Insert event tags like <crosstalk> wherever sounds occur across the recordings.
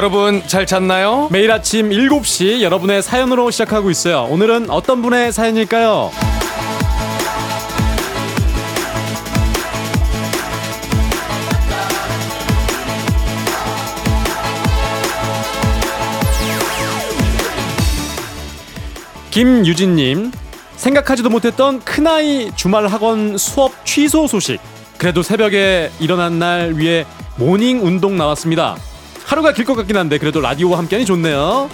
여러분 잘 잤나요? 매일 아침 7시 여러분의 사연으로 시작하고 있어요. 오늘은 어떤 분의 사연일까요? 김유진님, 생각하지도 못했던 큰아이 주말 학원 수업 취소 소식. 그래도 새벽에 일어난 날 위해 모닝 운동 나왔습니다. 하루가 길 것 같긴 한데 그래도 라디오와 함께하니 좋네요.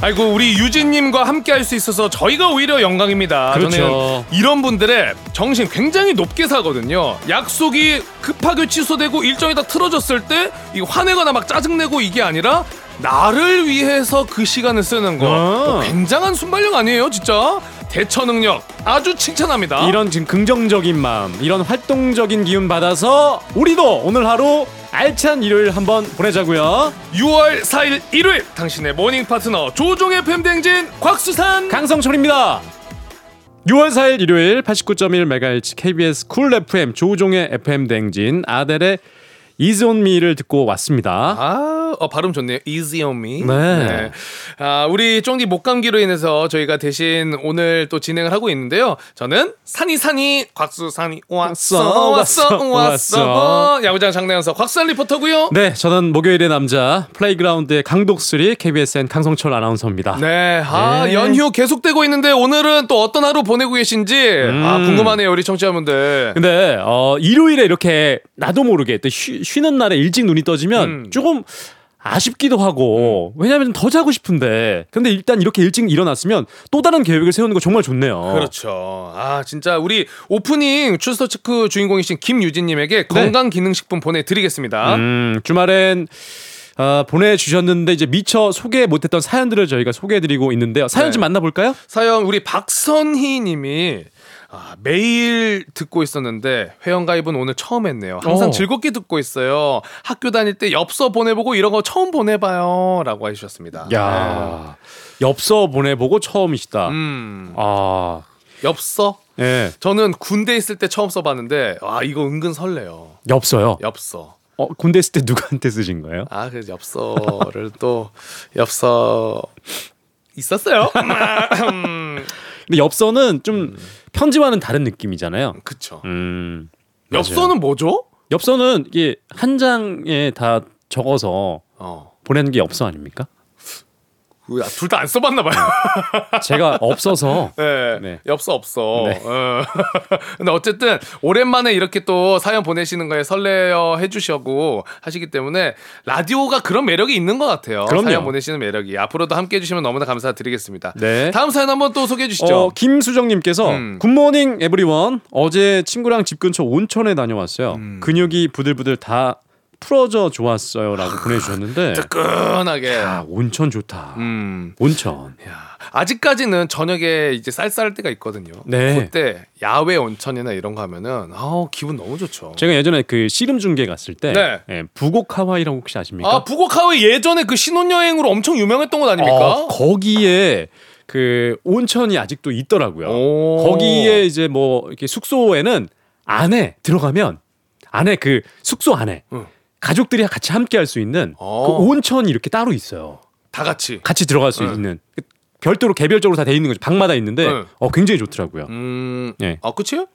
아이고 우리 유진님과 함께 할 수 있어서 저희가 오히려 영광입니다. 그렇죠. 저는 이런 분들의 정신 굉장히 높게 사거든요. 약속이 급하게 취소되고 일정이 다 틀어졌을 때 이거 화내거나 막 짜증내고 이게 아니라 나를 위해서 그 시간을 쓰는 거 아. 뭐 굉장한 순발력 아니에요, 진짜. 대처 능력 아주 칭찬합니다. 이런 지금 긍정적인 마음, 이런 활동적인 기운 받아서 우리도 오늘 하루 알찬 일요일 한번 보내자고요. 6월 4일 일요일 당신의 모닝 파트너 조우종의 FM대행진 곽수산 강성철입니다. 6월 4일 일요일 89.1MHz KBS 쿨 FM 조우종의 FM대행진 아델의 Me를 듣고 왔습니다. 아, 어, 발음 좋네요. Easy on me. 네. 아, 우리 쫑디 목 감기로 인해서 저희가 대신 오늘 또 진행을 하고 있는데요. 저는 산이 산이 곽수 산이 왔어 왔어 왔어, 왔어. 야구장 장내 아나운서 곽수산 리포터고요. 네, 저는 목요일의 남자 플레이그라운드의 강독수리 KBSN 강성철 아나운서입니다. 네, 아 네. 연휴 계속되고 있는데 오늘은 또 어떤 하루 보내고 계신지 아 궁금하네요 우리 청취자분들. 근데 어 일요일에 이렇게 나도 모르게 또 쉬, 쉬는 날에 일찍 눈이 떠지면 음. 조금 아쉽기도 하고 왜냐하면 더 자고 싶은데 근데 일단 이렇게 일찍 일어났으면 또 다른 계획을 세우는 거 정말 좋네요. 그렇죠. 아 진짜 우리 오프닝 출스터 체크 주인공이신 김유진님에게 건강 기능식품 보내드리겠습니다. 음, 주말엔 어, 보내주셨는데 이제 미처 소개 못했던 사연들을 저희가 소개해드리고 있는데요. 사연 네. 좀 만나볼까요? 사연 우리 박선희님이 아, 매일 듣고 있었는데 회원가입은 오늘 처음 했네요. 항상 어. 즐겁게 듣고 있어요. 학교 다닐 때 엽서 보내보고 이런 거 처음 보내봐요 라고 해주셨습니다. 야 엽서 보내보고 처음이시다. 네. 음 아, 엽서 예, 저는 군대 있을 때 처음 써봤는데 와 이거 은근 설레요. 엽서요. 엽서. 어, 군대 있을 때 누구한테 쓰신 거예요? 아, 그래서 엽서를 또 엽서 있었어요. <laughs> 음, 근데 엽서는 좀 편지와는 다른 느낌이잖아요. 음, 그쵸. 맞아요. 엽서는 뭐죠? 엽서는 이게 한 장에 다 적어서 어. 보내는 게 엽서 아닙니까? 둘 다 안 써봤나 봐요. 제가 없어서 <laughs> 네. 네. 엽서 없어. 네. 어. <laughs> 근데 어쨌든 오랜만에 이렇게 또 사연 보내시는 거에 설레어 해주시고 하시기 때문에 라디오가 그런 매력이 있는 것 같아요. 그럼요. 사연 보내시는 매력이 앞으로도 함께 해 주시면 너무나 감사드리겠습니다. 네. 다음 사연 한번 또 소개해 주시죠. 어, 김수정님께서 음. 굿모닝 에브리원 어제 친구랑 집 근처 온천에 다녀왔어요. 음. 근육이 부들부들 다 풀어져 좋았어요라고 보내주셨는데 뜨끈하게. 아, 온천 좋다. 음. 온천. 야, 아직까지는 저녁에 이제 쌀쌀할 때가 있거든요. 네. 그때 야외 온천이나 이런 거 하면은 아우 기분 너무 좋죠. 제가 예전에 그 씨름 중계 갔을 때 네. 예, 부곡 하와이라고 혹시 아십니까? 아 북옥하웨이 예전에 그 신혼여행으로 엄청 유명했던 곳 아닙니까? 어, 거기에 그 온천이 아직도 있더라고요. 오. 거기에 이제 뭐 이렇게 숙소에는 안에 들어가면 안에 그 숙소 안에 응. 가족들이 같이 함께 할 수 있는 어. 그 온천이 이렇게 따로 있어요. 다 같이. 같이 들어갈 수 응. 있는 그 별도로 개별적으로 다 돼 있는 거죠. 방마다 있는데 응. 어 굉장히 좋더라고요. 음. 예. 아 끝이에요?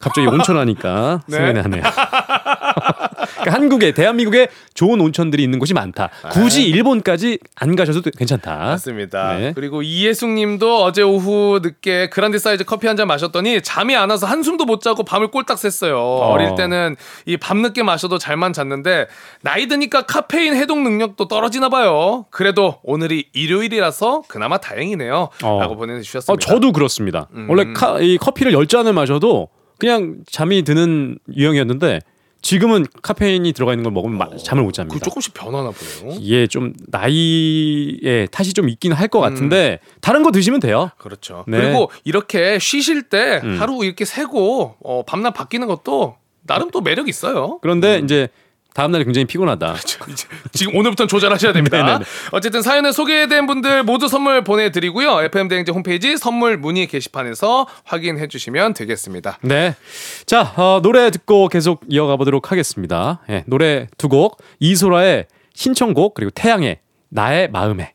갑자기 온천 하니까 <laughs> 네. 생각이 나네요. 그러니까 한국에 대한민국에 좋은 온천들이 있는 곳이 많다. 굳이 일본까지 안 가셔도 괜찮다. 맞습니다. 네. 그리고 이예숙님도 어제 오후 늦게 그란데 사이즈 커피 한 잔 마셨더니 잠이 안 와서 한숨도 못 자고 밤을 꼴딱 샜어요. 어. 릴 때는 이 밤 늦게 마셔도 잘만 잤는데 나이 드니까 카페인 해독 능력도 떨어지나 봐요. 그래도 오늘이 일요일이라서 그나마 다행 이네요. 어. 라고 보내주셨습니다. 어, 저도 그렇습니다. 음. 원래 카, 이 커피를 열 잔을 마셔도 그냥 잠이 드는 유형이었는데 지금은 카페인이 들어가 있는 걸 먹으면 마- 잠을 못 잡니다. 그 조금씩 변하나 보네요. 이게 좀 나이의 탓이 좀 있긴 할 것 같은데 다른 거 드시면 돼요. 그렇죠. 네. 그리고 이렇게 쉬실 때 음. 하루 이렇게 새고 어, 밤낮 바뀌는 것도 나름 또 매력 있어요. 그런데 이제 다음 날 굉장히 피곤하다. 지금 오늘부터 조절하셔야 됩니다. 어쨌든 사연에 소개된 분들 모두 선물 보내드리고요. FM 대행제 홈페이지 선물 문의 게시판에서 확인해 주시면 되겠습니다. 네. 자, 어, 노래 듣고 계속 이어가 보도록 하겠습니다. 예, 노래 두 곡. 이소라의 신청곡, 그리고 태양의 나의 마음에.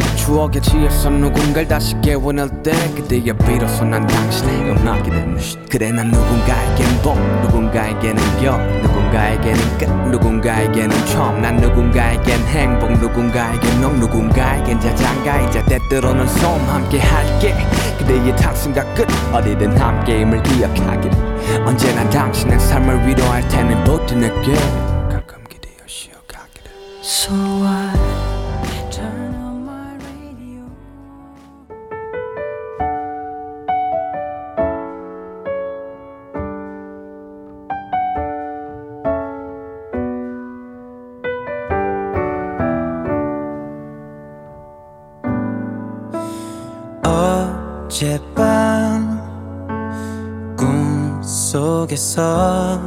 추억에 취해서 누군가를 다시 깨워낼 때 그때야 비로소 난 당신의 음악이 되네 그래 난 누군가에겐 복 누군가에게는 겨 누군가에게는 끝 누군가에게는 처음 난 누군가에겐 행복 누군가에겐 놈 누군가에겐 자장가이자 때때로는 솜 함께 할게. 그대의 탁순과 끝 어디든 함께임을 기억하기를 언제나 당신의 삶을 위로할 테니 버텨낼게 가끔 기대어 쉬어가기를. So what 속에서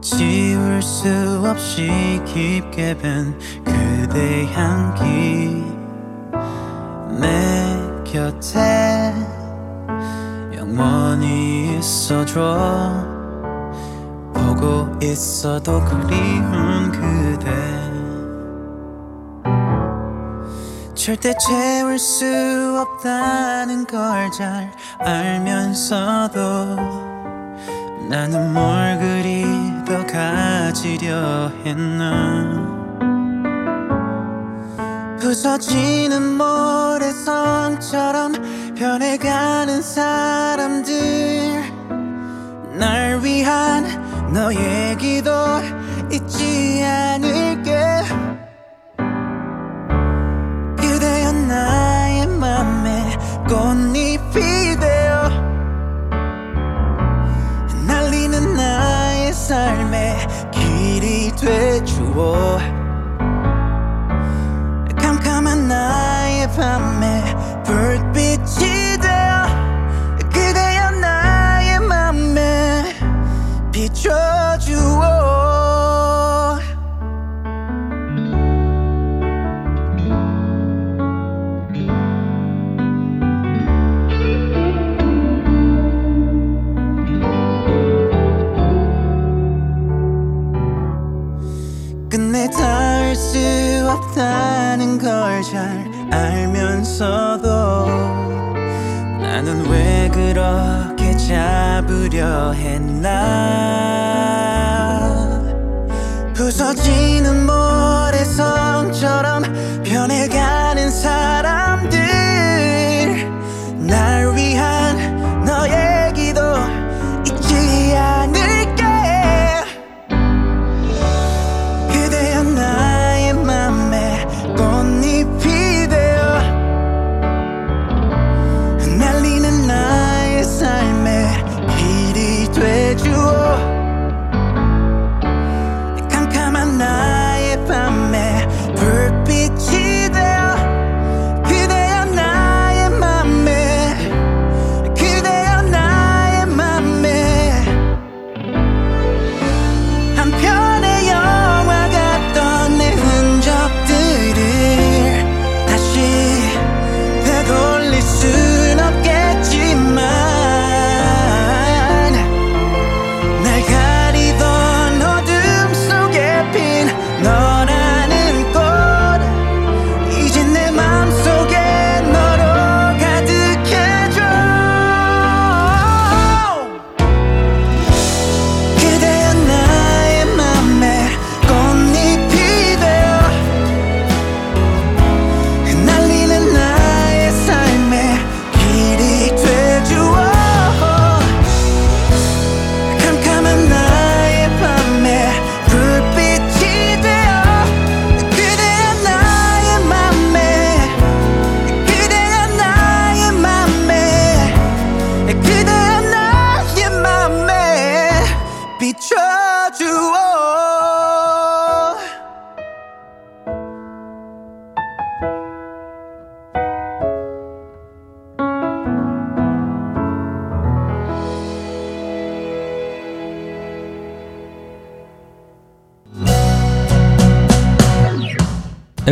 지울 수 없이 깊게 밴 그대 향기. 내 곁에 영원히 있어줘. 보고 있어도 그리운 그대. 절대 채울 수 없다는 걸 잘 알면서도 나는 뭘 그리 더 가지려 했나? 부서지는 모래성처럼 변해가는 사람들. 날 위한 너의 기도 삶의 길이 돼주어 캄캄한 나의 밤에 잡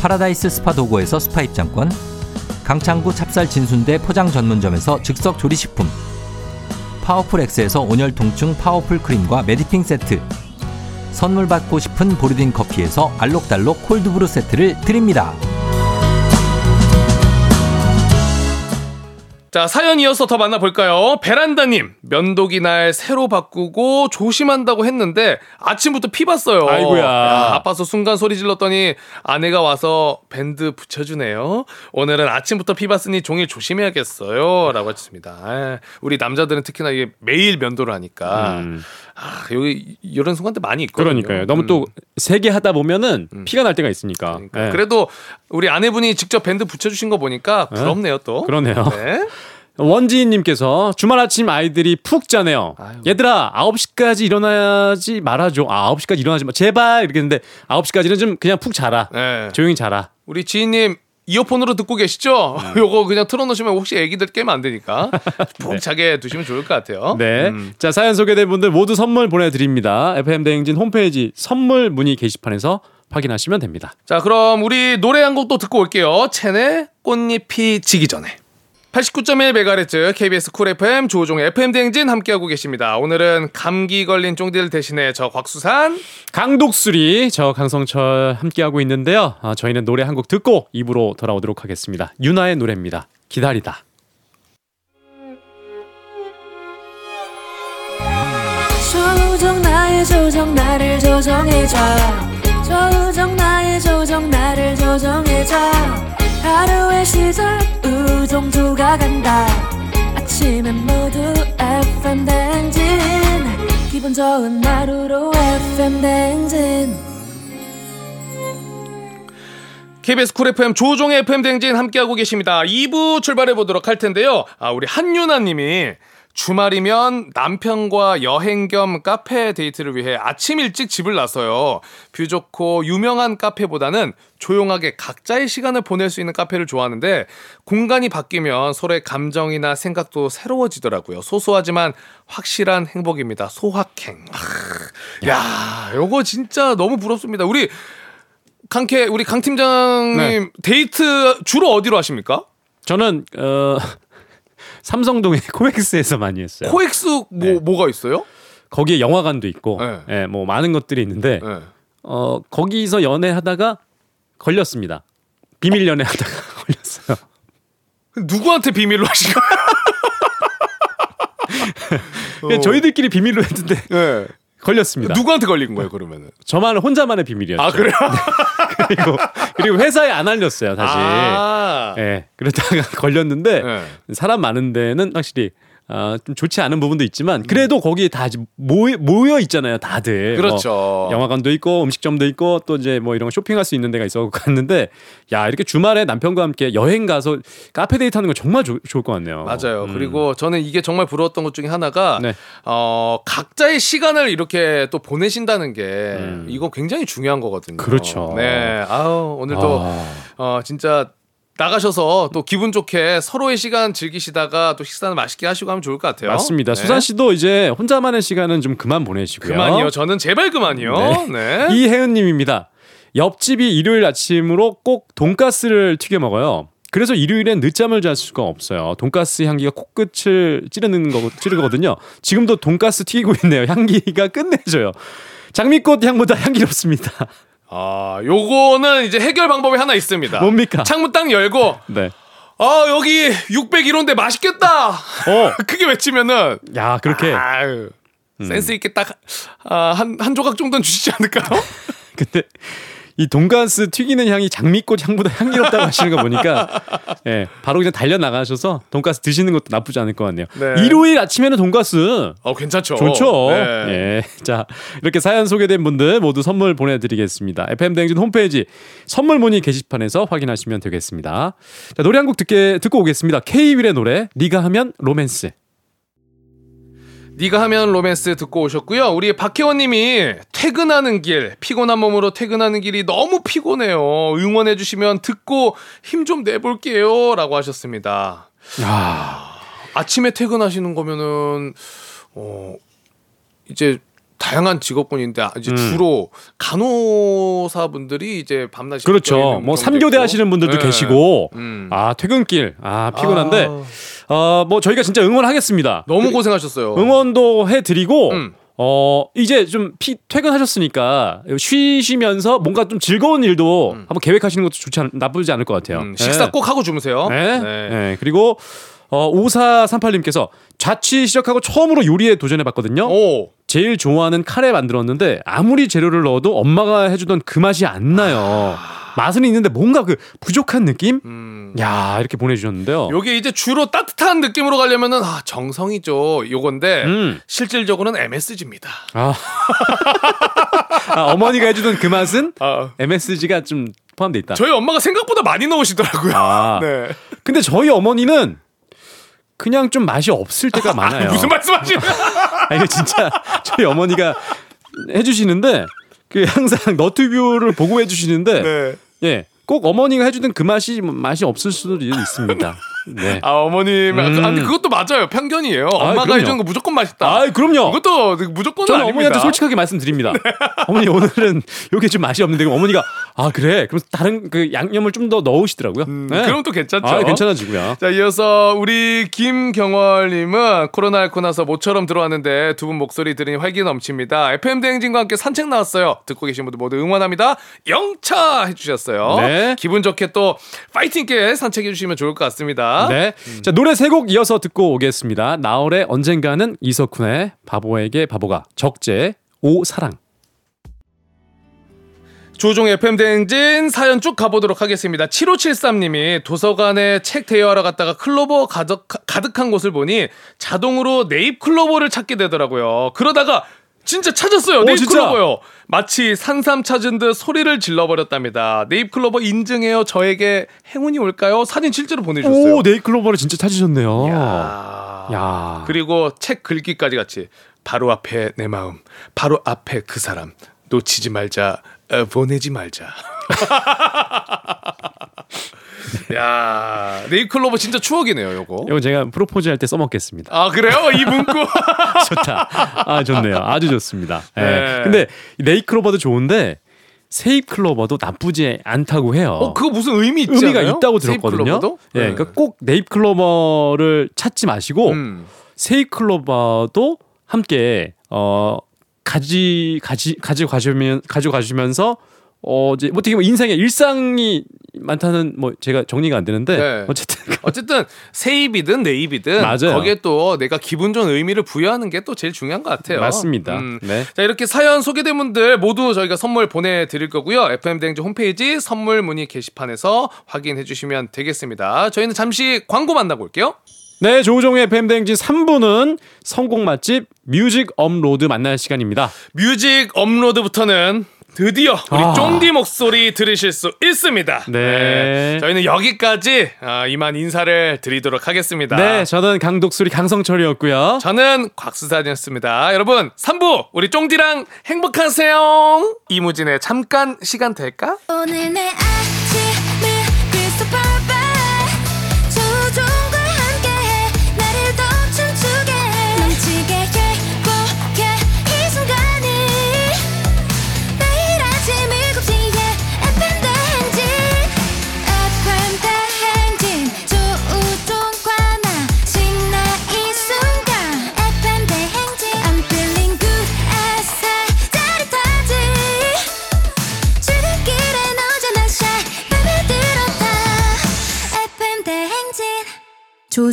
파라다이스 스파 도고에서 스파 입장권 강창구 찹쌀 진순대 포장 전문점에서 즉석 조리식품 파워풀 X에서 온열 통증 파워풀 크림과 메디핑 세트 선물 받고 싶은 보르딘 커피에서 알록달록 콜드브루 세트를 드립니다. 자, 사연 이어서 더 만나볼까요? 베란다님, 면도기 날 새로 바꾸고 조심한다고 했는데 아침부터 피 봤어요. 아이고야. 야, 아파서 순간 소리 질렀더니 아내가 와서 밴드 붙여주네요. 오늘은 아침부터 피 봤으니 종일 조심해야겠어요. 라고 하셨습니다. 아, 우리 남자들은 특히나 이게 매일 면도를 하니까. 음. 아, 여기 이런 순간들 많이 있거든요. 그러니까요. 너무 음. 또 세게 하다 보면은 피가 날 때가 있으니까. 그러니까. 예. 그래도 우리 아내분이 직접 밴드 붙여주신 거 보니까 부럽네요 또. 그러네요. 네. <laughs> 원지인님께서 주말 아침 아이들이 푹 자네요. 아유. 얘들아 9시까지 일어나지 말아줘. 아 9시까지 일어나지 마. 제발 이렇게 했는데 9시까지는 좀 그냥 푹 자라. 네. 조용히 자라. 우리 지인님 이어폰으로 듣고 계시죠? <laughs> 요거 그냥 틀어놓으시면 혹시 애기들 깨면 안 되니까 <laughs> 푹 자게 두시면 좋을 것 같아요. 네. 음. 자, 사연 소개된 분들 모두 선물 보내드립니다. FM 대행진 홈페이지 선물 문의 게시판에서 확인하시면 됩니다. 자, 그럼 우리 노래 한 곡 또 듣고 올게요. 첸의 꽃잎이 지기 전에. 89.1MHz KBS 쿨 FM 조종 FM 대행진 함께하고 계십니다. 오늘은 감기 걸린 쫑디를 대신해 저 곽수산 강독수리 저 강성철 함께하고 있는데요. 아, 저희는 노래 한 곡 듣고 입으로 돌아오도록 하겠습니다. 윤아의 노래입니다. 기다리다. 조정 나의 조정 나를 조정해줘 조정 나의 조정 나를 조정해줘 하루의 시절 우정조가 간다 아침엔 모두 FM 댕진 기분 좋은 하루로 FM 댕진 KBS 쿨 FM 조종의 FM 댕진 함께하고 계십니다. 2부 출발해 보도록 할 텐데요. 아, 우리 한유나 님이 주말이면 남편과 여행 겸 카페 데이트를 위해 아침 일찍 집을 나서요. 뷰 좋고 유명한 카페보다는 조용하게 각자의 시간을 보낼 수 있는 카페를 좋아하는데 공간이 바뀌면 서로의 감정이나 생각도 새로워지더라고요. 소소하지만 확실한 행복입니다. 소확행. 아, 야, 요거 진짜 너무 부럽습니다. 우리 강캐 우리 강 팀장님 네. 데이트 주로 어디로 하십니까? 저는 어, 삼성동의 <laughs> 코엑스에서 많이 했어요. 코엑스 뭐 네. 뭐가 있어요? 거기에 영화관도 있고, 네. 예, 뭐 많은 것들이 있는데 네. 어, 거기서 연애하다가 걸렸습니다. 비밀 연애하다가 <laughs> 걸렸어요. 누구한테 비밀로 하신 거예요? 그냥 저희들끼리 비밀로 했는데 네. 걸렸습니다. 누구한테 걸린 거예요, 그러면은? 저만 혼자만의 비밀이었죠. 아, 그래요? <laughs> 그리고 그리고 회사에 안 알렸어요, 다시. 아. 예, 그러다가 <laughs> 걸렸는데 네. 사람 많은 데는 확실히 아, 좀 좋지 않은 부분도 있지만 그래도 음. 거기에 다 모여, 모여 있잖아요, 다들. 그렇죠. 뭐 영화관도 있고 음식점도 있고 또 이제 뭐 이런 거 쇼핑할 수 있는 데가 있어 갔는데 야 이렇게 주말에 남편과 함께 여행 가서 카페 데이트하는 거 정말 좋- 좋을 것 같네요. 맞아요. 음. 그리고 저는 이게 정말 부러웠던 것 중에 하나가 네. 어, 각자의 시간을 이렇게 또 보내신다는 게 이거 굉장히 중요한 거거든요. 음. 그렇죠. 네. 아우, 오늘도 아. 어, 진짜 나가셔서 또 기분 좋게 서로의 시간 즐기시다가 또 식사는 맛있게 하시고 하면 좋을 것 같아요. 맞습니다. 네. 수산 씨도 이제 혼자만의 시간은 좀 그만 보내시고요. 그만이요. 저는 제발 그만이요. 네. 이혜은 님입니다. 옆집이 일요일 아침으로 꼭 돈가스를 튀겨 먹어요. 그래서 일요일엔 늦잠을 잘 수가 없어요. 돈가스 향기가 코끝을 찌르는 거 찌르거든요. 지금도 돈가스 튀기고 있네요. 향기가 끝내줘요. 장미꽃 향보다 향기롭습니다. 아, 요거는 이제 해결 방법이 하나 있습니다. 뭡니까? 창문 딱 열고 네. 아, 여기 601호인데 맛있겠다. 어, <laughs> 크게 외치면은 야 그렇게. 아유. 음. 센스 있게 딱 한한 조각 정도는 주시지 않을까요? <laughs> 근데 이 돈가스 튀기는 향이 장미꽃 향보다 향기롭다고 <laughs> 하시는 거 보니까 예, 바로 그냥 달려 나가셔서 돈가스 드시는 것도 나쁘지 않을 것 같네요. 네. 일요일 아침에는 돈가스 어, 괜찮죠. 좋죠. 네. 예. 자, 이렇게 사연 소개된 분들 모두 선물 보내드리겠습니다. FM 대행진 홈페이지 선물 문의 게시판에서 확인하시면 되겠습니다. 자, 노래 한 곡 듣게, 듣고 오겠습니다. 케이윌의 노래, 네가 하면 로맨스. 네가 하면 로맨스 듣고 오셨고요. 우리 박혜원님이 퇴근하는 길 피곤한 몸으로 퇴근하는 길이 너무 피곤해요. 응원해 주시면 듣고 힘 좀 내볼게요라고 하셨습니다. 아침에 퇴근하시는 거면은 어 이제 다양한 직업군인데 아, 이제 주로 간호사분들이 이제 밤낮이 음. 그렇죠. 뭐 3교대 있고. 하시는 분들도 네. 계시고, 음. 아, 퇴근길. 아, 피곤한데, 아, 어, 뭐 저희가 진짜 응원하겠습니다. 너무 고생하셨어요. 응원도 해드리고, 음. 어, 이제 좀 피, 퇴근하셨으니까 쉬시면서 뭔가 좀 즐거운 일도 한번 계획하시는 것도 좋지 않, 나쁘지 않을 것 같아요. 음, 식사 네. 꼭 하고 주무세요. 네. 네. 네. 그리고 어, 5438님께서 자취 시작하고 처음으로 요리에 도전해봤거든요. 오. 제일 좋아하는 카레 만들었는데 아무리 재료를 넣어도 엄마가 해주던 그 맛이 안 나요. 맛은 있는데 뭔가 그 부족한 느낌? 음. 야 이렇게 보내주셨는데요. 요게 이제 주로 따뜻한 느낌으로 가려면은 아, 정성이죠. 요건데 음. 실질적으로는 MSG입니다. 아. <laughs> 아, 어머니가 해주던 그 맛은 아, MSG가 좀 포함돼 있다. 저희 엄마가 생각보다 많이 넣으시더라고요. 아. <laughs> 네. 근데 저희 어머니는 그냥 좀 맛이 없을 때가 <laughs> 많아요. 무슨 말씀하시는? <laughs> 아, 이거 진짜 저희 어머니가 해주시는데 그 항상 너튜브를 보고 해주시는데 네. 예. 꼭 어머니가 해주던 그 맛이 맛이 없을 수도 있습니다. 네. 아 어머님 음. 아니 그것도 맞아요 편견이에요 엄마가 그럼요. 해주는 거 무조건 맛있다 아, 그럼요. 이것도 무조건은 저는 아닙니다 어머니한테 솔직하게 말씀드립니다. 어머니 오늘은 요게 좀 맛이 없는데 어머니가 아 그래 그럼 다른 그 양념을 좀 더 넣으시더라고요. 음, 네. 그럼 또 괜찮죠 아, 괜찮아지고요. 자 이어서 우리 김경월님은 코로나 앓고 나서 모처럼 들어왔는데 두 분 목소리 들으니 활기 넘칩니다 FM 대행진과 함께 산책 나왔어요 듣고 계신 분들 모두 응원합니다 영차 해주셨어요 네. 기분 좋게 또 파이팅 있게 산책해 주시면 좋을 것 같습니다 네. 자, 노래 세 곡 이어서 듣고 오겠습니다. 나월의 언젠가는 이석훈의 바보에게 바보가 적재 오 사랑. 조우종의 FM 대행진 사연 쭉 가보도록 하겠습니다. 7573님이 도서관에 책 대여하러 갔다가 클로버 가득, 가득한 곳을 보니 자동으로 네잎 클로버를 찾게 되더라고요. 그러다가 진짜 찾았어요. 네잎 진짜? 클로버요. 마치 산삼 찾은 듯 소리를 질러버렸답니다. 네잎 클로버 인증해요. 저에게 행운이 올까요? 사진 실제로 보내주셨어요. 오 네잎 클로버를 진짜 찾으셨네요. 야. 야. 그리고 책 글귀까지 같이 바로 앞에 내 마음, 바로 앞에 그 사람 놓치지 말자, 어, 보내지 말자. <laughs> <laughs> 야, 네잎클로버 진짜 추억이네요, 요거. 이거 제가 프로포즈 할 때 써먹겠습니다. 아 그래요? 이 문구. <laughs> 좋다. 아 좋네요. 아주 좋습니다. 예. 네. 근데 네이클로버도 좋은데 세잎클로버도 나쁘지 않다고 해요. 어, 그거 무슨 의미 있지 의미가 않아요? 있다고 들었거든요. 세잎클로버도? 예, 네. 그러니까 꼭 네잎클로버를 찾지 마시고 음. 세잎클로버도 함께 어 가지 가지 가지고 가시면 가지고 가시면서 어 이제 어떻게 보면 인생의 일상이 많다는 뭐 제가 정리가 안 되는데 네. 어쨌든 어쨌든 세입이든 네입이든 맞아요. 거기에 또 내가 기분 좋은 의미를 부여하는 게 또 제일 중요한 것 같아요. 맞습니다. 음. 네. 자 이렇게 사연 소개된 분들 모두 저희가 선물 보내드릴 거고요. FM 대행지 홈페이지 선물 문의 게시판에서 확인해 주시면 되겠습니다. 저희는 잠시 광고 만나고 올게요. 네, 조우종의 FM 대행진 3부는 성공 맛집 뮤직 업로드 만날 시간입니다. 뮤직 업로드부터는 드디어 우리 아. 쫑디 목소리 들으실 수 있습니다. 네. 저희는 여기까지 아, 이만 인사를 드리도록 하겠습니다. 네, 저는 강독수리 강성철이었고요. 저는 곽수산이었습니다. 여러분, 3부 우리 쫑디랑 행복하세요. 이무진의 잠깐 시간 될까? 오늘 내 아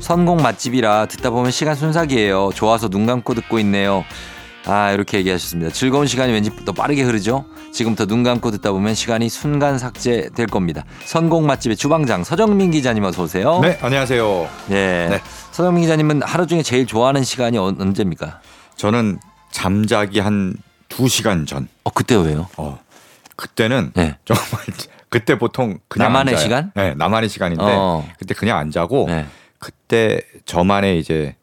선곡 맛집이라 듣다 보면 시간 순삭이에요. 좋아서 눈 감고 듣고 있네요. 아 이렇게 얘기하셨습니다. 즐거운 시간이 왠지 더 빠르게 흐르죠. 지금부터 눈 감고 듣다 보면 시간이 순간 삭제될 겁니다. 선곡 맛집의 주방장 서정민 기자님 어서 오세요. 네, 안녕하세요. 네. 네. 서정민 기자님은 하루 중에 제일 좋아하는 시간이 어- 언제입니까? 저는 잠자기 한 2시간 전. 어 그때 왜요? 어. 그때는 네. 정말 <laughs> 그때 보통 그냥 나만의. 시간? 네, 나만의 시간인데 어. 그때 그냥 안 자고 네. 그때 저만의 이제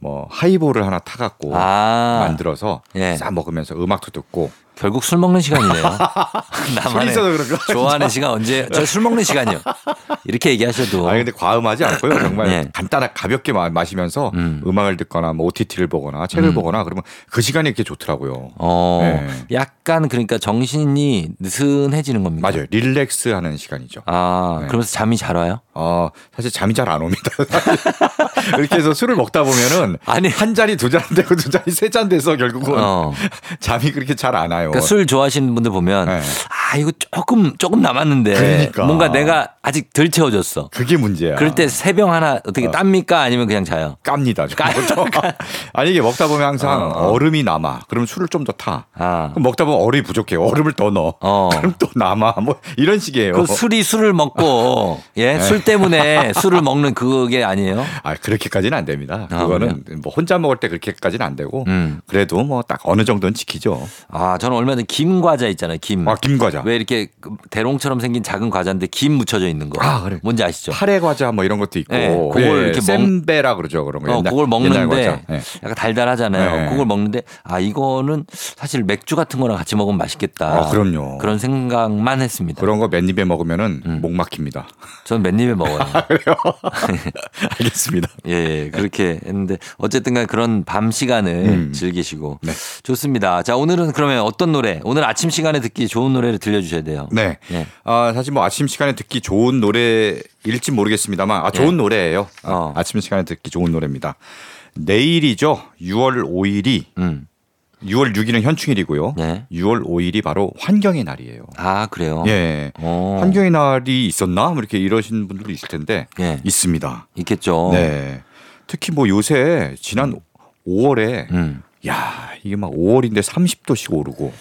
뭐 하이볼을 하나 타갖고 아 만들어서 예. 싹 먹으면서 음악도 듣고 결국 술 먹는 시간이네요. <laughs> 나만의? 좋아하는 시간 언제? 저 술 먹는 시간이요. 이렇게 얘기하셔도. 아니 근데 과음하지 않고요. 정말 네. 간단하게 가볍게 마, 마시면서 음. 음. 악을 듣거나 뭐 OTT를 보거나 책을 음. 보거나 그러면 그 시간이 이렇게 좋더라고요. 어, 네. 약간 그러니까 정신이 느슨해지는 겁니다. 맞아요. 릴렉스하는 시간이죠. 아, 네. 그러면서 잠이 잘 와요? 어, 사실 잠이 잘 안 옵니다. <laughs> 이렇게 해서 술을 먹다 보면은 아니. 한 잔이 두 잔 되고 두 잔이 세 잔 돼서 결국은 어. <laughs> 잠이 그렇게 잘 안 와요. 그러니까 술 좋아하시는 분들 보면 네. 아 이거 조금 조금 남았는데 그러니까. 뭔가 내가 아직 덜 채워졌어. 그게 문제야. 그럴 때 세 병 하나 어떻게 어. 땁니까 아니면 그냥 자요? 깝니다. <laughs> 아니 이게 먹다 보면 항상 어, 어. 얼음이 남아. 그럼 술을 좀 더 타. 아. 그럼 먹다 보면 얼음이 부족해. 얼음을 더 넣어. 어. 그럼 또 남아. 뭐 이런 식이에요. 그 술이 술을 먹고 예, 네. 술 때문에 술을 먹는 그게 아니에요? 아 그렇게까지는 안 됩니다. 아, 그거는 뭐 혼자 먹을 때 그렇게까지는 안 되고 음. 그래도 뭐 딱 어느 정도는 지키죠. 아, 저는 얼마 전에 김 과자 있잖아요. 김. 아 김 과자. 왜 이렇게 그 대롱처럼 생긴 작은 과자인데 김 묻혀져 있는 거. 아, 그래. 뭔지 아시죠? 파래 과자 뭐 이런 것도 있고 네, 그걸 이렇게 먹- sem베라 그러죠 그런 거. 어, 옛날- 그걸 먹는데 과자. 네. 약간 달달하잖아요. 네. 그걸 먹는데 아 이거는 사실 맥주 같은 거랑 같이 먹으면 맛있겠다. 아, 그럼요. 그런 생각만 했습니다. 그런 거 맨입에 먹으면은 음. 목 막힙니다. 저는 맨입에 먹어요. <laughs> 알겠습니다. 예, 예, 그렇게 했는데 어쨌든 간 그런 밤 시간을 음. 즐기시고 네. 좋습니다. 자, 오늘은 그러면 어떤 노래? 오늘 아침 시간에 듣기 좋은 노래를 들려주셔야 돼요. 네. 예. 아, 사실 뭐 아침 시간에 듣기 좋은 노래일지 모르겠습니다만 아, 좋은 예. 노래예요. 아, 어. 아침 시간에 듣기 좋은 노래입니다. 내일이죠. 6월 5일이 음. 6월 6일은 현충일이고요. 네. 6월 5일이 바로 환경의 날이에요. 아, 그래요? 예. 어. 환경의 날이 있었나? 뭐 이렇게 이러신 분들도 있을 텐데 예. 있습니다. 있겠죠. 네. 특히 뭐 요새 지난 5월에 음. 야, 이게 막 5월인데 30도씩 오르고.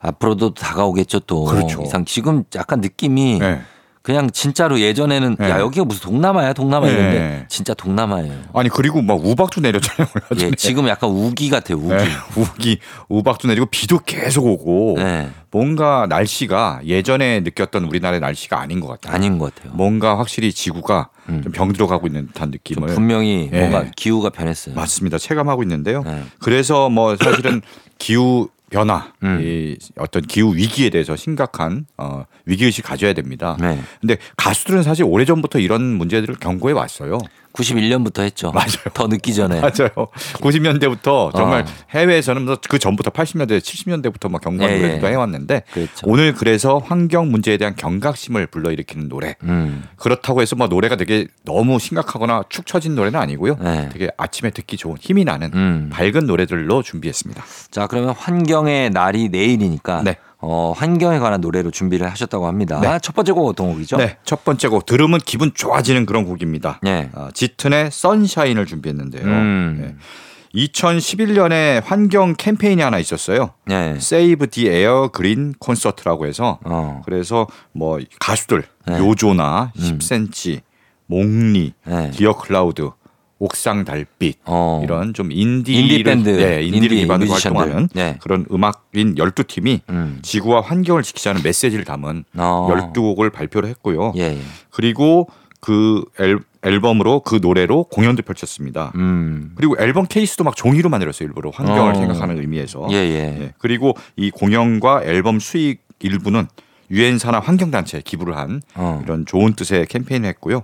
앞으로도 다가오겠죠 또. 그렇죠. 이상 지금 약간 느낌이 네. 그냥 진짜로 예전에는 네. 야 여기가 무슨 동남아야 동남아 네. 이랬는데 진짜 동남아예요. 아니 그리고 막 우박도 내렸잖아요. 예. 지금 약간 우기 같아요 우기. 네, 우기 우박도 내리고 비도 계속 오고 네. 뭔가 날씨가 예전에 느꼈던 우리나라의 날씨가 아닌 것 같아요. 아닌 것 같아요. 뭔가 확실히 지구가 음. 좀 병들어가고 있는 듯한 느낌을 분명히 예. 뭔가 기후가 변했어요. 맞습니다. 체감하고 있는데요. 네. 그래서 뭐 사실은 <laughs> 기후 변화, 음. 이 어떤 기후 위기에 대해서 심각한 어, 위기 의식 가져야 됩니다. 네. 근데 가수들은 사실 오래 전부터 이런 문제들을 경고해 왔어요. 91년부터 했죠. 맞아요. 더 늦기 전에. 맞아요. 90년대부터 정말 어. 해외에서는 뭐그 전부터 80년대, 70년대부터 막 경고한 예, 노래도 예. 해왔는데 그렇죠. 오늘 그래서 환경 문제에 대한 경각심을 불러일으키는 노래. 음. 그렇다고 해서 뭐 노래가 되게 너무 심각하거나 축 처진 노래는 아니고요. 네. 되게 아침에 듣기 좋은 힘이 나는 음. 밝은 노래들로 준비했습니다. 자 그러면 환경의 날이 내일이니까 네. 어, 환경에 관한 노래로 준비를 하셨다고 합니다. 네. 첫 번째 곡 어떤 곡이죠? 네, 첫 번째 곡 들으면 기분 좋아지는 그런 곡입니다. 네. 어, 짙은의 선샤인을 준비했는데요. 음. 네. 2011년에 환경 캠페인이 하나 있었어요. 네. Save the Air Green 콘서트라고 해서 어. 그래서 뭐 가수들 네. 요조나 10cm, 몽니, 네. 디어 클라우드, 옥상 달빛 어. 이런 좀 인디 인디 밴드, 네, 인디를 인디 기반으로 뮤지션들. 활동하는 네. 그런 음악인 12팀이 음. 지구와 환경을 지키자는 메시지를 담은 어. 12곡을 발표를 했고요. 예. 예. 그리고 그 앨, 앨범으로 그 노래로 공연도 펼쳤습니다. 음. 그리고 앨범 케이스도 막 종이로 만들었어요. 일부러 환경을 어. 생각하는 의미에서. 예, 예. 예. 그리고 이 공연과 앨범 수익 일부는 유엔 산하 환경 단체에 기부를 한 어. 이런 좋은 뜻의 캠페인을 했고요.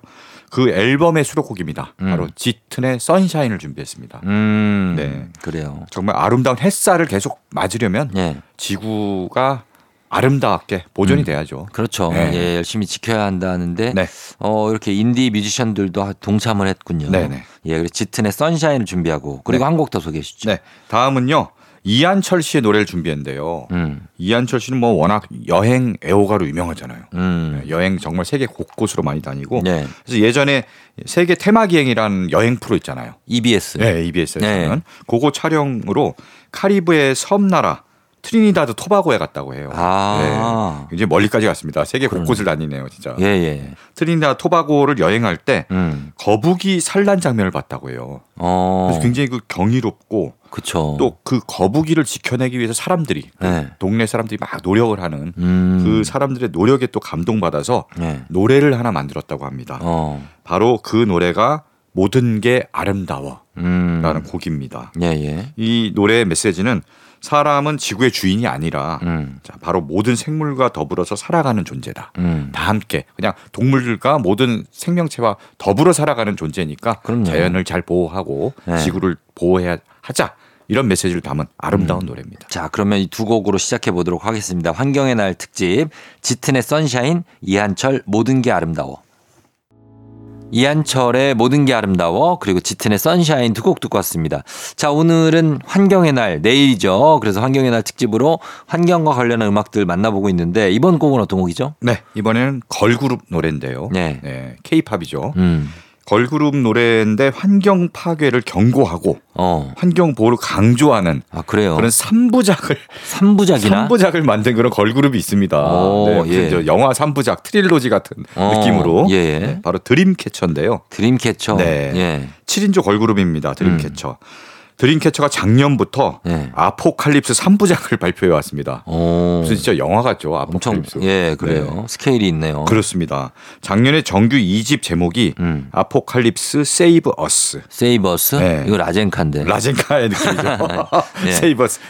그 앨범의 수록곡입니다. 음. 바로 짙은의 선샤인을 준비했습니다. 음. 네. 그래요. 정말 아름다운 햇살을 계속 맞으려면 예. 지구가 아름답게 보존이 음. 돼야죠. 그렇죠. 네. 예, 열심히 지켜야 한다는데 네. 어, 이렇게 인디 뮤지션들도 동참을 했군요. 네네. 예, 그래서 짙은의 선샤인을 준비하고 그리고 네. 한곡 더 소개해 주시죠. 네. 다음은요. 이한철 씨의 노래를 준비했는데요. 음. 이한철 씨는 뭐 워낙 여행 애호가로 유명하잖아요. 음. 네, 여행 정말 세계 곳곳으로 많이 다니고 네. 그래서 예전에 세계 테마 기행이라는 여행 프로 있잖아요. EBS. 네, EBS에서는 네. 그거 촬영으로 카리브의 섬 나라 트리니다드 토바고에 갔다고 해요. 아. 네. 이제 멀리까지 갔습니다. 세계. 곳곳을 다니네요, 진짜. 예, 예. 트리니다드 토바고를 여행할 때 음. 거북이 산란 장면을 봤다고 해요. 어. 그래서 굉장히 그 경이롭고 그쵸. 또그 거북이를 지켜내기 위해서 사람들이 그 네. 동네 사람들이 막 노력을 하는 음. 그 사람들의 노력에 또 감동받아서 네. 노래를 하나 만들었다고 합니다. 어. 바로 그 노래가 모든 게 아름다워라는 음. 곡입니다. 예, 예. 이 노래의 메시지는 사람은 지구의 주인이 아니라 음. 자, 바로 모든 생물과 더불어서 살아가는 존재다. 음. 다 함께 그냥 동물들과 모든 생명체와 더불어 살아가는 존재니까 그럼요. 자연을 잘 보호하고 네. 지구를 보호해야 하자 이런 메시지를 담은 음. 아름다운 노래입니다. 자, 그러면 이 두 곡으로 시작해 보도록 하겠습니다. 환경의 날 특집 짙은의 선샤인 이한철 모든 게 아름다워. 이한철의 모든 게 아름다워 그리고 짙은의 Sunshine 두 곡 듣고 왔습니다. 자 오늘은 환경의 날 내일이죠. 그래서 환경의 날 특집으로 환경과 관련한 음악들 만나보고 있는데 이번 곡은 어떤 곡이죠? 네, 이번에는 걸그룹 노래인데요. 네. 네, K-팝이죠. 음, 걸그룹 노래인데 환경 파괴를 경고하고 어, 환경 보호를 강조하는 아 그래요. 그런 삼부작을 삼부작이나 삼부작을 만든 그런 걸그룹이 있습니다. 오, 네, 예. 무슨 저 영화 삼부작 trilogy 같은 어, 느낌으로 예. 네, 바로 드림캐쳐인데요. 드림캐쳐. 네. 예. 7인조 걸그룹입니다. 드림캐쳐. 드림캐쳐가 작년부터 네. Apocalypse 3부작을 <laughs> 발표해 왔습니다. 오, 무슨 진짜 영화 같죠? 엄청 Apocalypse. 예 그래요. 네. 스케일이 있네요. 그렇습니다. 작년에 정규 2집 제목이 음. Apocalypse Save Us. Save Us 네. 이거 라젠카인데. 라젠카의 느낌이죠. <laughs> 네. Save Us.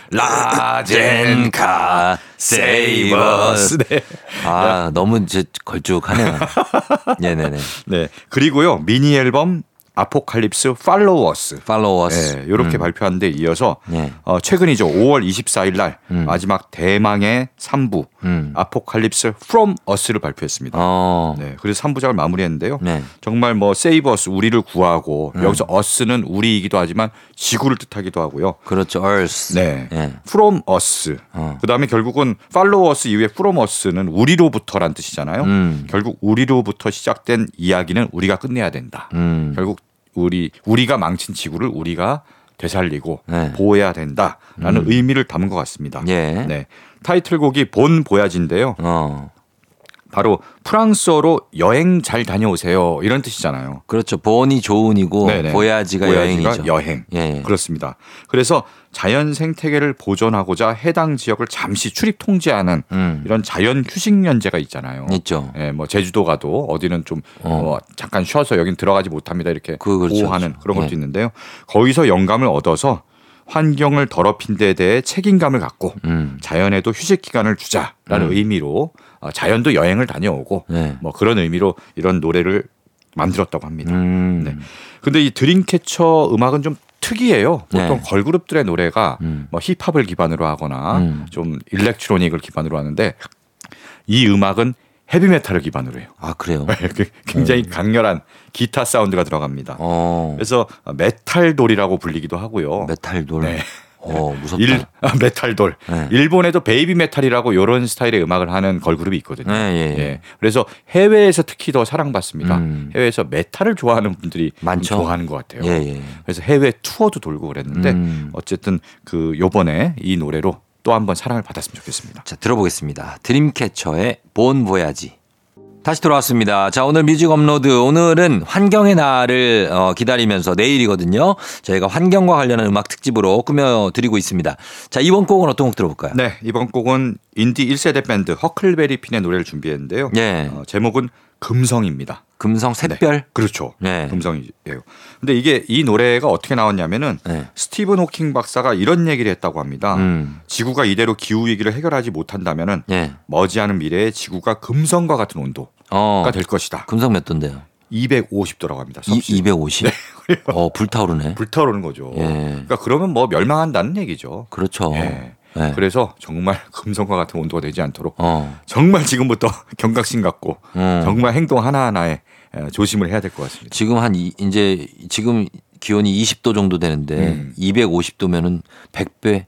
라젠카 Save Us. 네. 아 너무 이제 걸쭉하네요. <laughs> 네네네. 네. 그리고요. 미니 앨범 아포칼립스 팔로워스. 팔로워스. 네, 이렇게 발표한 데 이어서 네. 어, 최근이죠. 5월 24일 날 음. 마지막 대망의 3부 음. 아포칼립스 From Us를 발표했습니다. 어. 네, 그래서 3부작을 마무리했는데요. 네. 정말 뭐 Save Us 우리를 구하고 여기서 Us는 우리이기도 하지만 지구를 뜻하기도 하고요. 그렇죠. Earth. 네. 예. From Us. 어. 그다음에 결국은 Follow Us 이후에 From Us는 우리로부터란 뜻이잖아요. 음. 결국 우리로부터 시작된 이야기는 우리가 끝내야 된다. 음. 결국 우리 우리가 망친 지구를 우리가 되살리고 네. 보호해야 된다라는 의미를 담은 것 같습니다. 예. 네. 타이틀곡이 본 보야지인데요. 어. 바로 프랑스어로 여행 잘 다녀오세요 이런 뜻이잖아요. 그렇죠. 본이 좋은이고 네네. 보야지가, 보야지가 여행이죠. 여행. 예. 그렇습니다. 그래서 자연 생태계를 보존하고자 해당 지역을 잠시 출입 통제하는 음. 이런 자연 휴식 연제가 있잖아요. 있죠. 예, 뭐 제주도 가도 어디는 좀 어. 어, 잠깐 쉬어서 여긴 들어가지 못합니다 이렇게 그, 그렇죠, 보호하는. 그런 것도 예. 있는데요. 거기서 영감을 얻어서 환경을 더럽힌 데에 대해 책임감을 갖고 음. 자연에도 휴식 기간을 주자라는 의미로 어, 자연도 여행을 다녀오고 네. 뭐 그런 의미로 이런 노래를 만들었다고 합니다. 음. 네. 근데 이 드림캐쳐 음악은 좀 특이해요. 보통 네. 걸그룹들의 노래가 음. 뭐 힙합을 기반으로 하거나 음. 좀 일렉트로닉을 기반으로 하는데 이 음악은 헤비메탈을 기반으로 해요. 아 그래요. <laughs> 굉장히 강렬한 기타 사운드가 들어갑니다. 어. 그래서 메탈돌이라고 불리기도 하고요. 메탈돌. 네. 어 무섭다. 일, 아, 메탈돌. 네. 일본에도 베이비 메탈이라고 이런 스타일의 음악을 하는 걸그룹이 있거든요. 네, 예, 예. 그래서 해외에서 특히 더 사랑받습니다. 음. 해외에서 메탈을 좋아하는 분들이 좀 많죠. 좋아하는 것 같아요. 예, 예. 그래서 해외 투어도 돌고 그랬는데 음. 어쨌든 그 요번에 이 노래로 또 한 번 사랑을 받았으면 좋겠습니다. 자 들어보겠습니다. 드림캐쳐의 Bon Voyage. 다시 돌아왔습니다. 자, 오늘 뮤직 업로드. 오늘은 환경의 날을 어, 기다리면서 내일이거든요. 저희가 환경과 관련한 음악 특집으로 꾸며드리고 있습니다. 자, 이번 곡은 어떤 곡 들어볼까요? 네, 이번 곡은 인디 1세대 밴드 허클베리 핀의 노래를 준비했는데요. 예. 어, 제목은 금성입니다. 금성 샛별. 그렇죠. 네. 금성이에요. 근데 이게 이 노래가 어떻게 나왔냐면은 네. 스티븐 호킹 박사가 이런 얘기를 했다고 합니다. 음. 지구가 이대로 기후 위기를 해결하지 못한다면은 예. 머지않은 미래에 지구가 금성과 같은 온도가 어. 될 것이다. 금성 몇 도인데요? 250도라고 합니다. 이, 섭씨. 250? <laughs> 어, 불타오르네. 불타오르는 거죠. 예. 그러니까 그러면 뭐 멸망한다는 얘기죠. 그렇죠. 예. 예. 그래서 정말 금성과 같은 온도가 되지 않도록 어. 정말 지금부터 <laughs> 경각심 갖고 음. 정말 행동 하나하나에 에, 조심을 해야 될 것 같습니다. 지금 한 이, 이제 지금 기온이 20도 정도 되는데 음. 250도면은 100배,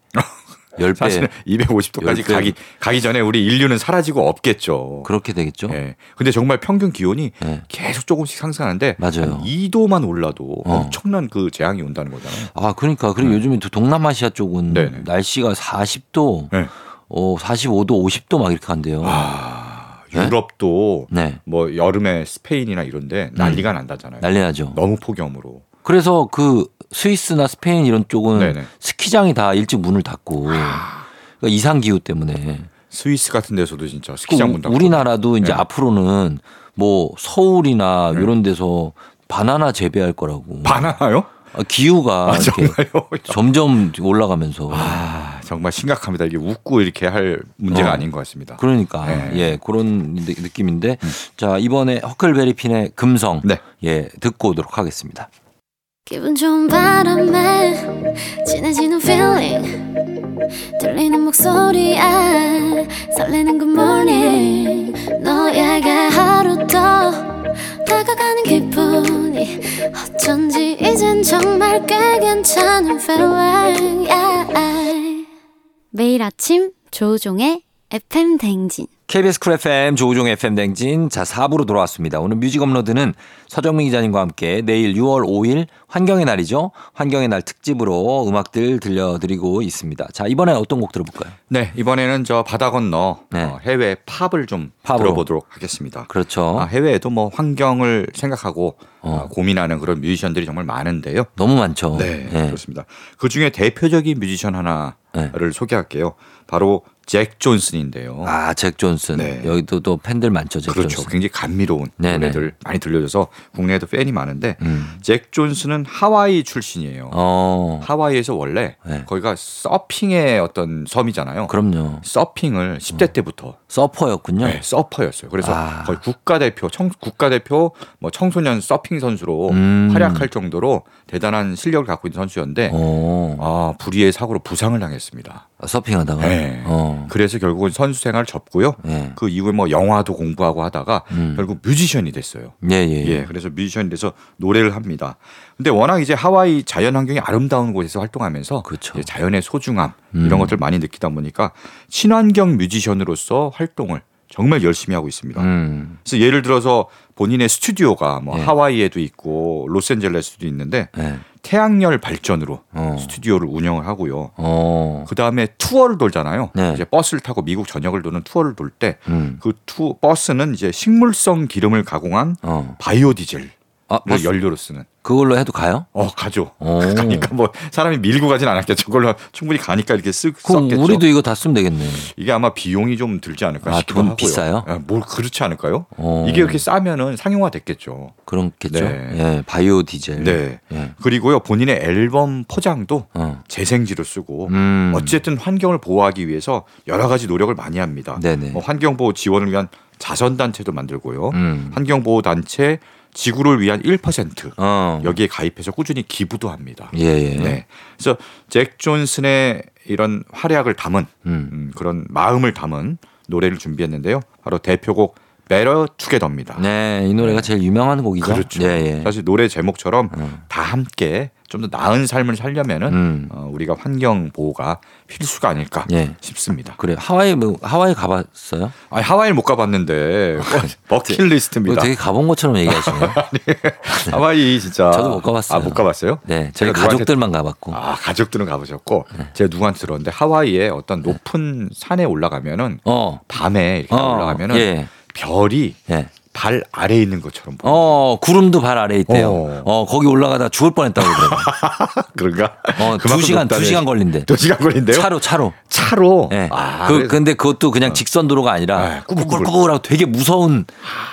10배 사실은 250도까지 열 배. 가기 가기 전에 우리 인류는 사라지고 없겠죠. 그렇게 되겠죠. 예. 근데 정말 평균 기온이 예. 계속 조금씩 상승하는데 맞아요. 한 2도만 올라도 어. 엄청난 그 재앙이 온다는 거잖아요. 아, 그러니까 그리고 요즘에 또 동남아시아 쪽은. 날씨가 40도, 네. 어, 45도, 50도 막 이렇게 한대요. 아, 네? 유럽도 네. 뭐 여름에 스페인이나 이런데 난리가 난다잖아요. 난리 나죠. 너무 폭염으로. 그래서 그 스위스나 스페인 이런 쪽은 네네. 스키장이 다 일찍 문을 닫고 아. 그러니까 이상 기후 때문에 스위스 같은 데서도 진짜 그 스키장 문 닫고. 우리나라도 이제 네. 앞으로는 뭐 서울이나 네. 이런 데서 바나나 재배할 거라고. 바나나요? 아, 기후가 아? 점점 올라가면서. 아, 정말 심각합니다. 이게 웃고 이렇게 할 문제가 어. 아닌 것 같습니다. 그러니까 네. 음. 예 그런 느- 느낌인데 자 이번에 허클베리핀의 금성 네. 예 듣고 오도록 하겠습니다. 기분 좋은 바람에 진해지는 feeling 들리는 목소리에 설레는 good morning 너에게 하루 더 다가가는 기분 어쩐지 이젠 정말 꽤 괜찮은 feeling yeah. 매일 아침 조우종의 FM 대행진 KBS 쿨 FM 조우종 FM 대행진 자 4부로 돌아왔습니다. 오늘 뮤직 업로드는 서정민 기자님과 함께 내일 6월 5일 환경의 날이죠. 환경의 날 특집으로 음악들 들려드리고 있습니다. 자 이번에 어떤 곡 들어볼까요? 네, 이번에는 저 바다 건너 네. 어, 해외 팝을 좀 팝으로. 들어보도록 하겠습니다. 그렇죠. 아, 해외에도 뭐 환경을 생각하고 어. 아, 고민하는 그런 뮤지션들이 정말 많은데요. 너무 많죠. 네, 예. 그렇습니다. 그 중에 대표적인 뮤지션 하나를 네. 소개할게요. 바로 잭 존슨인데요. 아, 잭 존슨. 네. 여기도 또 팬들 많죠, 잭 그렇죠. 존슨. 굉장히 감미로운 네네. 노래들 많이 들려줘서 국내에도 팬이 많은데 음. 잭 존슨은 하와이 출신이에요. 어, 하와이에서 원래 네. 거기가 서핑의 어떤 섬이잖아요. 그럼요. 서핑을 10대 때부터 서퍼였군요. 네, 서퍼였어요. 그래서 아. 거의 국가대표, 청, 국가대표 뭐 청소년 서핑 선수로 음. 활약할 정도로 대단한 실력을 갖고 있는 선수였는데 어, 아, 불의의 사고로 부상을 당했 습니다. 서핑하다가. 네. 어. 그래서 결국은 선수 생활을 접고요. 예. 그 이후에 뭐 영화도 공부하고 하다가 음. 결국 뮤지션이 됐어요. 예, 예. 예, 그래서 뮤지션이 돼서 노래를 합니다. 근데 워낙 이제 하와이 자연 환경이 아름다운 곳에서 활동하면서 그렇죠. 자연의 소중함 음. 이런 것들 많이 느끼다 보니까 친환경 뮤지션으로서 활동을 정말 열심히 하고 있습니다. 음. 그래서 예를 들어서 본인의 스튜디오가 뭐 예. 하와이에도 있고 로스앤젤레스도 있는데 예. 태양열 발전으로 어. 스튜디오를 운영을 하고요. 어. 그 다음에 투어를 돌잖아요. 네. 이제 버스를 타고 미국 전역을 도는 투어를 돌 때그 음. 투어 버스는 이제 식물성 기름을 가공한 어. 바이오디젤을 아, 벌써 연료로 쓰는. 그걸로 해도 가요? 어 가죠. 오. <laughs> 그러니까 뭐 사람이 밀고 가진 않았겠죠. 그걸로 충분히 가니까 이렇게 쓱 썼겠죠. 우리도 이거 다 쓰면 되겠네. 이게 아마 비용이 좀 들지 않을까 아, 싶기도 돈 하고요. 비싸요? 아, 뭘 그렇지 않을까요? 어. 이게 이렇게 싸면은 상용화 됐겠죠. 그렇겠죠. 네. 예, 바이오 디젤. 네. 예. 그리고요 본인의 앨범 포장도 어. 재생지로 쓰고 음. 어쨌든 환경을 보호하기 위해서 여러 가지 노력을 많이 합니다. 네네. 뭐 환경 보호 지원을 위한 자선 단체도 만들고요. 음. 환경 보호 단체 지구를 위한 1% 어. 여기에 가입해서 꾸준히 기부도 합니다. 예, 예. 네. 그래서 잭 존슨의 이런 활약을 담은 음. 음, 그런 마음을 담은 노래를 준비했는데요. 바로 대표곡 Better Together입니다. 네, 이 노래가 제일 유명한 곡이죠. 그렇죠. 예, 예. 사실 노래 제목처럼 음. 다 함께 좀 더 나은 삶을 살려면은 음. 어, 우리가 환경 보호가 필수가 아닐까 예. 싶습니다. 그래. 하와이 뭐 하와이 가봤어요? 아, 하와이를 못 가봤는데 <laughs> 버킷리스트입니다. 뭐 되게 가본 것처럼 얘기하시네요. <laughs> 하와이 진짜 저도 못 가봤어요. 아, 못 가봤어요? 네, 저희 제가 누구한테- 가족들만 가봤고. 아, 가족들은 가보셨고 제가 누구한테 들었는데 하와이에 어떤 높은 산에 올라가면은 어. 밤에 이렇게 어, 올라가면은 예. 별이 예. 발 아래에 있는 것처럼 보여. 어, 구름도 발 아래 있대요. 어. 어, 거기 올라가다 죽을 뻔했다고 그러더라고요. <laughs> 그런가? 어, 두 시간, 두 높다네. 시간 걸린대. 두 시간 걸린대요? 차로, 차로. 차로. 예. 아, 그, 그래서- 근데 그것도 그냥 직선 도로가 아니라 네, 꾸불꾸불. 꾸불꾸불하고 되게 무서운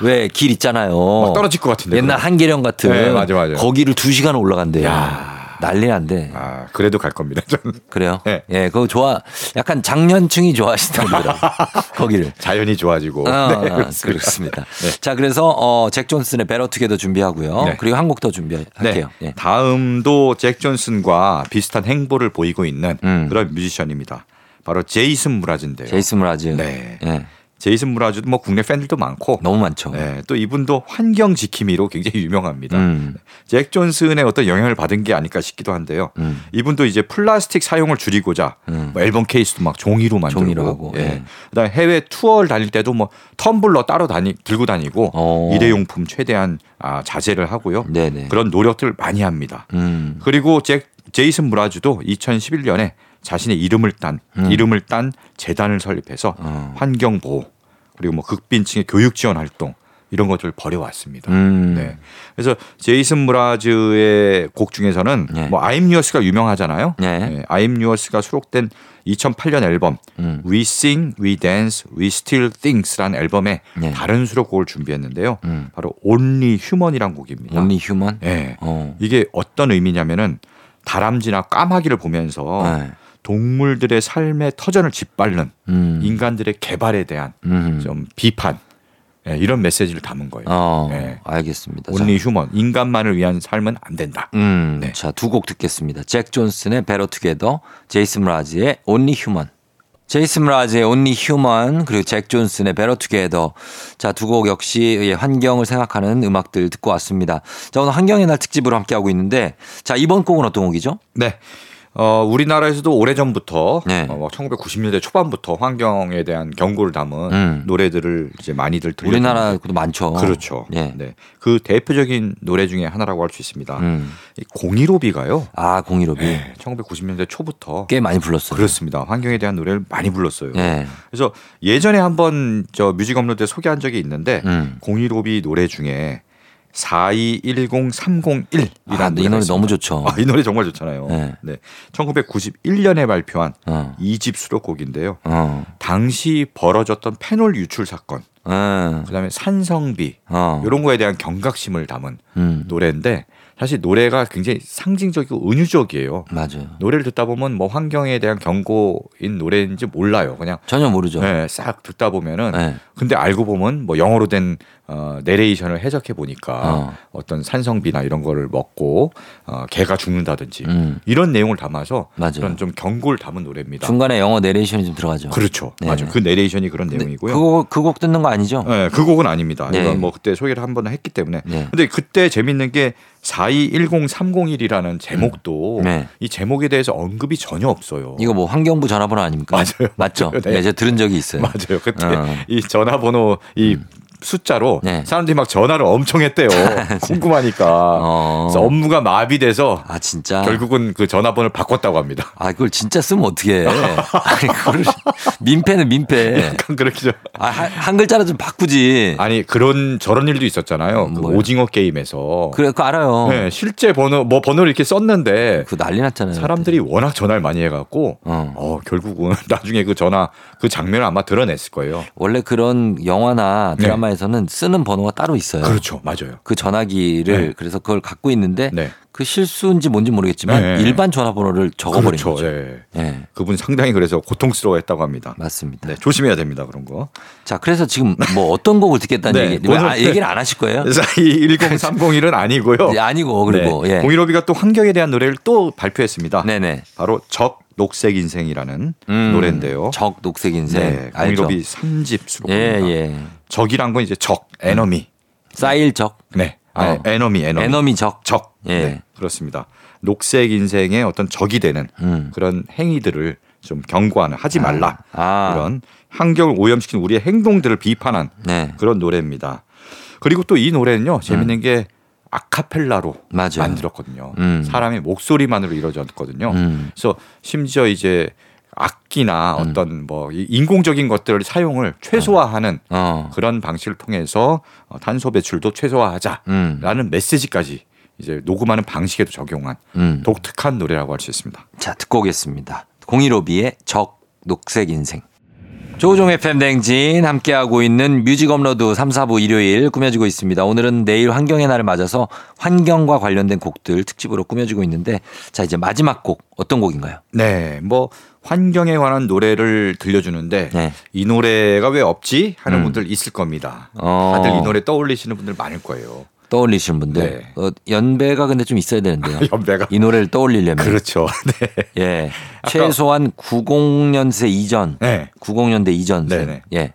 왜 길 있잖아요. 막 떨어질 것 같은데, 옛날. 한계령 같은. 네, 맞아, 맞아. 거기를 두 시간 올라간대요. 야. 난리 난데. 아, 그래도 갈 겁니다. 저는 그래요? 네. 예, 그거 좋아. 약간 장년층이 좋아하시더라고요. <laughs> 거기를. 자연이 좋아지고. 아, 네, 그렇습니다. 자, 그래서 어, 잭 존슨의 베러투게더 준비하고요. 네. 그리고 한곡더 준비할게요. 네. 예. 다음도 잭 존슨과 비슷한 행보를 보이고 있는 음. 그런 뮤지션입니다. 바로 제이슨 므라즈인데요. 제이슨 므라즈. 네. 예. 제이슨 므라즈도 뭐 국내 팬들도 많고 너무 많죠. 네, 또 이분도 환경 지킴이로 굉장히 유명합니다. 음. 잭 존슨의 어떤 영향을 받은 게 아닐까 싶기도 한데요. 음. 이분도 이제 플라스틱 사용을 줄이고자 음. 뭐 앨범 케이스도 막 종이로 만들고, 종이로 하고, 예. 예. 그다음에 해외 투어를 다닐 때도 뭐 텀블러 따로 다니 들고 다니고 어. 일회용품 최대한 아, 자제를 하고요. 네네. 그런 노력들 많이 합니다. 음. 그리고 잭 제이슨 므라즈도 2011년에 자신의 이름을 딴 음. 이름을 딴 재단을 설립해서 어. 환경 보호 그리고 뭐 극빈층의 교육 지원 활동 이런 것들을 벌여왔습니다. 음. 네. 그래서 제이슨 무라즈의 곡 중에서는 네. 뭐 I'm Yours가 유명하잖아요. 네. I'm Yours가 수록된 2008년 앨범 음. We Sing, We Dance, We Still Things라는 앨범에 네. 다른 수록곡을 준비했는데요. 음. 바로 Only Human이란 곡입니다. 온리 휴먼? 네. 어. 이게 어떤 의미냐면은 다람쥐나 까마귀를 보면서 네. 동물들의 삶의 터전을 짓밟는 음. 인간들의 개발에 대한 음. 좀 비판 예, 이런 메시지를 담은 거예요. 어. 네. 알겠습니다. Only Human 인간만을 위한 삶은 안 된다. 음, 네. 자, 두 곡 듣겠습니다. 잭 존슨의 Better Together, 제이슨 므라즈의 Only Human. 제이슨 므라즈의 Only Human 그리고 잭 존슨의 Better Together 자 두 곡 역시 예, 환경을 생각하는 음악들 듣고 왔습니다. 자 오늘 환경의 날 특집으로 함께 하고 있는데 자 이번 곡은 어떤 곡이죠? 네. 어, 우리나라에서도 오래전부터 네. 어, 1990년대 초반부터 환경에 대한 경고를 담은 음. 노래들을 이제 많이들 들려 우리나라도 많죠. 그렇죠. 예. 네. 그 대표적인 노래 중에 하나라고 할 수 있습니다. 음. 이 공일오비가요. 아 공일오비 네, 1990년대 초부터 꽤 많이 불렀어요. 그렇습니다. 환경에 대한 노래를 많이 불렀어요. 예. 그래서 예전에 한번 저 뮤직 업로드 때 소개한 적이 있는데 음. 공일오비 노래 중에 4210-301이라는 아, 이 노래 너무 좋죠. 아, 이 노래 정말 좋잖아요. 네. 네. 1991년에 발표한 어. 이 2집 수록곡인데요. 어. 당시 벌어졌던 페놀 유출 사건, 어. 그다음에 산성비 어. 이런 거에 대한 경각심을 담은 음. 노래인데 사실 노래가 굉장히 상징적이고 은유적이에요. 맞아요. 노래를 듣다 보면 뭐 환경에 대한 경고인 노래인지 몰라요. 그냥 전혀 모르죠. 네, 싹 듣다 보면은 네. 근데 알고 보면 뭐 영어로 된 어, 내레이션을 해석해 보니까 어. 어. 떤 산성비나 이런 거를 먹고 어, 개가 죽는다든지 음. 이런 내용을 담아서 맞아요. 그런 좀 경고를 담은 노래입니다. 중간에 영어 내레이션이 좀 들어가죠. 그렇죠. 네. 맞아요. 그 내레이션이 그런 내용이고요. 그곡 그 곡 듣는 거 아니죠? 네, 그 곡은 아닙니다. 네. 이건 뭐 그때 소개를 한 번 했기 때문에. 네. 근데 그때 재밌는 게 4210-301이라는 제목도 네. 이 제목에 대해서 언급이 전혀 없어요. 이거 뭐 환경부 전화번호 아닙니까? 맞아요. 맞죠? 맞아요. <laughs> 네. 네. 제가 들은 적이 있어요. 맞아요. 그때 어. 이 전화번호 이 숫자로 네. 사람들이 막 전화를 엄청 했대요. <laughs> 궁금하니까. 어. 그래서 업무가 마비돼서 아 진짜. 결국은 그 전화번호를 바꿨다고 합니다. 아 그걸 진짜 쓰면 어떻게 해? <laughs> 아니 그걸 민폐는 민폐. 약간 그렇죠. 아, 한, 한 글자라 좀 바꾸지. 아니 그런 저런 일도 있었잖아요. 그? 오징어 게임에서. 그래 그거 알아요. 네, 실제 번호 뭐 번호를 이렇게 썼는데 그거 난리 났잖아요. 사람들이 워낙 전화를 많이 해갖고 어. 어. 결국은 <laughs> 나중에 그 전화 그 장면을 아마 드러냈을 거예요. 원래 그런 영화나 드라마 에서는 쓰는 번호가 따로 있어요. 네. 그렇죠, 맞아요. 그 전화기를 네. 그래서 그걸 갖고 있는데 네. 그 실수인지 뭔지 모르겠지만 네. 일반 전화번호를 적어버린 그렇죠. 거죠. 예. 네. 그분 상당히 그래서 고통스러워했다고 합니다. 맞습니다. 네, 조심해야 됩니다 그런 거. 자, 그래서 지금 뭐 어떤 곡을 듣겠다는 네, 얘기, 왜 오늘- 아, 얘기를 안 하실 거예요? 1030일은 아니고요. 네, 아니고 그리고 예. 공일오비가 또 환경에 대한 노래를 또 발표했습니다. 네네. 바로 적 녹색 인생이라는 음, 노래인데요. 적 녹색 인생. 네? 공일오비 3집 예, 수록입니다. 예. 적이란 건 이제 적, 에너미. 쌓일 적, 네. 아, 어. 에너미, 에너미. 에너미 적. 적. 예. 네, 그렇습니다. 녹색 인생의 어떤 적이 되는 음. 그런 행위들을 좀 경고하는 하지 말라. 아. 그런 환경을 오염시키는 우리의 행동들을 비판한 네. 그런 노래입니다. 그리고 또 이 노래는요 재밌는 게 아카펠라로 음. 맞아요. 만들었거든요. 음. 사람의 목소리만으로 이루어졌거든요. 음. 그래서 심지어 이제 악기나 어떤 뭐이 인공적인 것들을 사용을 최소화하는 어. 그런 방식을 통해서 어, 탄소 배출도 최소화하자라는 음. 메시지까지 이제 녹음하는 방식에도 적용한 음. 독특한 노래라고 할 수 있습니다. 자, 듣고 오겠습니다. 015B의 적 녹색 인생. 조종의 팬댕진 함께하고 있는 뮤직 업로드 3, 4부 일요일 꾸며지고 있습니다. 오늘은 내일 환경의 날을 맞아서 환경과 관련된 곡들 특집으로 꾸며지고 있는데 자, 이제 마지막 곡 어떤 곡인가요? 네, 뭐 환경에 관한 노래를 들려주는데 네. 이 노래가 왜 없지 하는 음. 분들 있을 겁니다. 어. 다들 이 노래 떠올리시는 분들 많을 거예요. 떠올리시는 분들. 네. 어, 연배가 근데 좀 있어야 되는데요. <laughs> 연배가 이 노래를 떠올리려면. 그렇죠. <laughs> 네. 예. 최소한 90년세 이전. 네. 90년대 이전. 네네. 예.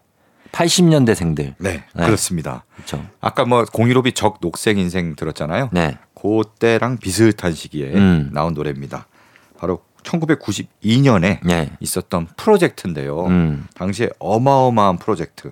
80년대생들. 네, 네. 그렇습니다. 그렇죠. 아까 뭐 공일오비 적 녹색 인생 들었잖아요. 네. 그때랑 비슷한 시기에 음. 나온 노래입니다. 바로 1992년에 네. 있었던 프로젝트인데요. 음. 당시에 어마어마한 프로젝트.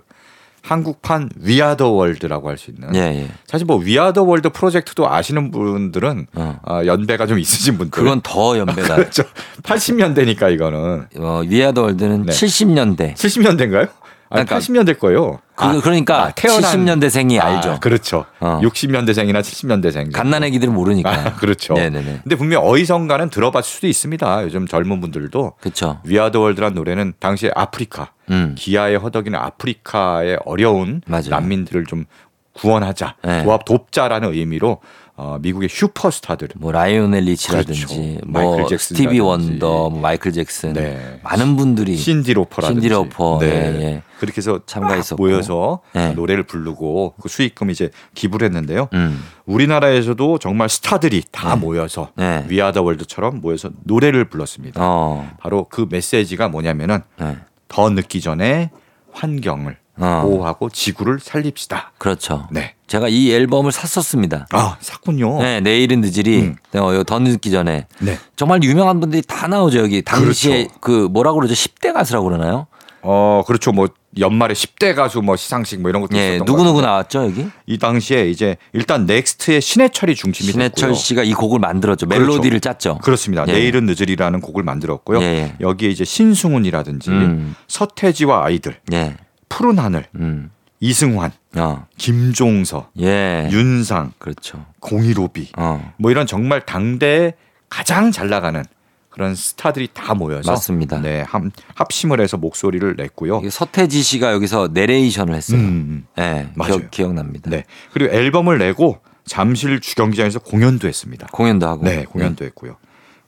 한국판 We Are the World라고 할 수 있는 예, 예. 사실 뭐 We Are the World 프로젝트도 아시는 분들은 어. 아, 연배가 좀 있으신 분들 그건 더 연배가. <laughs> 그렇죠. 80년대니까 이거는 어, We Are the World는 네. 70년대. 70년대인가요? 아니, 그러니까 80년대 거예요. 그, 그러니까 아, 태어난- 70년대생이 아, 알죠. 그렇죠. 어. 60년대생이나 70년대생. 갓난애기들은 모르니까. 아, 그렇죠. 네네네. 근데 분명 어디선가는 들어봤을 수도 있습니다. 요즘 젊은 분들도 그렇죠. We Are the World란 노래는 당시에 아프리카 음. 기아에 허덕이는 아프리카의 어려운 맞아요. 난민들을 좀 구원하자, 네. 도합 돕자라는 의미로 어, 미국의 슈퍼스타들 뭐 라이오넬 리치라든지 그렇죠. 뭐. 스티비 원더, 뭐 마이클 잭슨 네. 많은 분들이 신디 로퍼라든지 신디 로퍼, 네. 예, 예. 그렇게 해서. 막 모여서 네. 노래를 부르고 그 수익금 이제 기부를 했는데요. 음. 우리나라에서도 정말 스타들이 다 모여서 네. We Are the World처럼 모여서 노래를 불렀습니다. 어. 바로 그 메시지가 뭐냐면은 네. 더 늦기 전에 환경을 어. 보호하고 지구를 살립시다. 그렇죠. 네. 제가 이 앨범을 샀었습니다. 아, 샀군요. 네, 내일은 늦으리. 음. 어, 이거 더 늦기 전에. 네. 정말 유명한 분들이 다 나오죠, 여기. 당시에 그렇죠. 그 뭐라고 그러죠? 10대 가수라고 그러나요? 어, 그렇죠. 뭐 연말에 10대 가수 뭐 시상식 뭐 이런 것도 예, 누구누구. 나왔죠, 여기? 이 당시에 이제 일단 넥스트의 신해철이 중심이 신해철 됐고요. 씨가 이 곡을 만들었죠. 그렇죠. 멜로디를 짰죠. 그렇습니다. 예. 내일은 늦으리라는 곡을 만들었고요. 예, 예. 여기에 이제 신승훈이라든지 음. 서태지와 아이들, 예. 푸른 하늘, 음. 이승환, 어. 김종서, 예. 윤상, 그렇죠. 공이로비 어. 뭐 이런 정말 당대에 가장 잘 나가는 그런 스타들이 다 모여서 맞습니다. 네, 함- 합심을 해서 목소리를 냈고요. 서태지 씨가 여기서 내레이션을 했어요. 음, 예. 맞아요. 기억, 기억 납니다. 네. 그리고 앨범을 내고 잠실 주경기장에서 공연도 했습니다. 공연도 하고. 네, 공연도 했고요.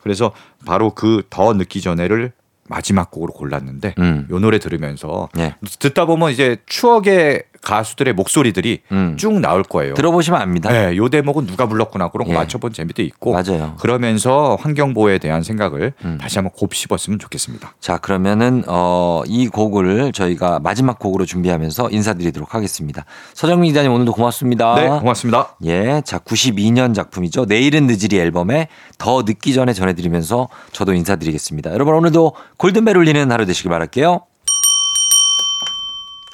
그래서 바로 그 더 늦기 전에를 마지막 곡으로 골랐는데 음. 요 노래 들으면서 예. 듣다 보면 이제 추억의 가수들의 목소리들이 음. 쭉 나올 거예요. 들어보시면 압니다. 네, 요 대목은 누가 불렀구나 그런 거 예. 맞춰본 재미도 있고 맞아요. 그러면서 환경 보호에 대한 생각을 음. 다시 한번 곱씹었으면 좋겠습니다. 자, 그러면은 어, 이 곡을 저희가 마지막 곡으로 준비하면서 인사드리도록 하겠습니다. 서정민 기자님 오늘도 고맙습니다. 네, 고맙습니다. 예, 자 92년 작품이죠. 내일은 늦으리 앨범에 더 늦기 전에 전해드리면서 저도 인사드리겠습니다. 여러분 오늘도 골든벨 울리는 하루 되시길 바랄게요.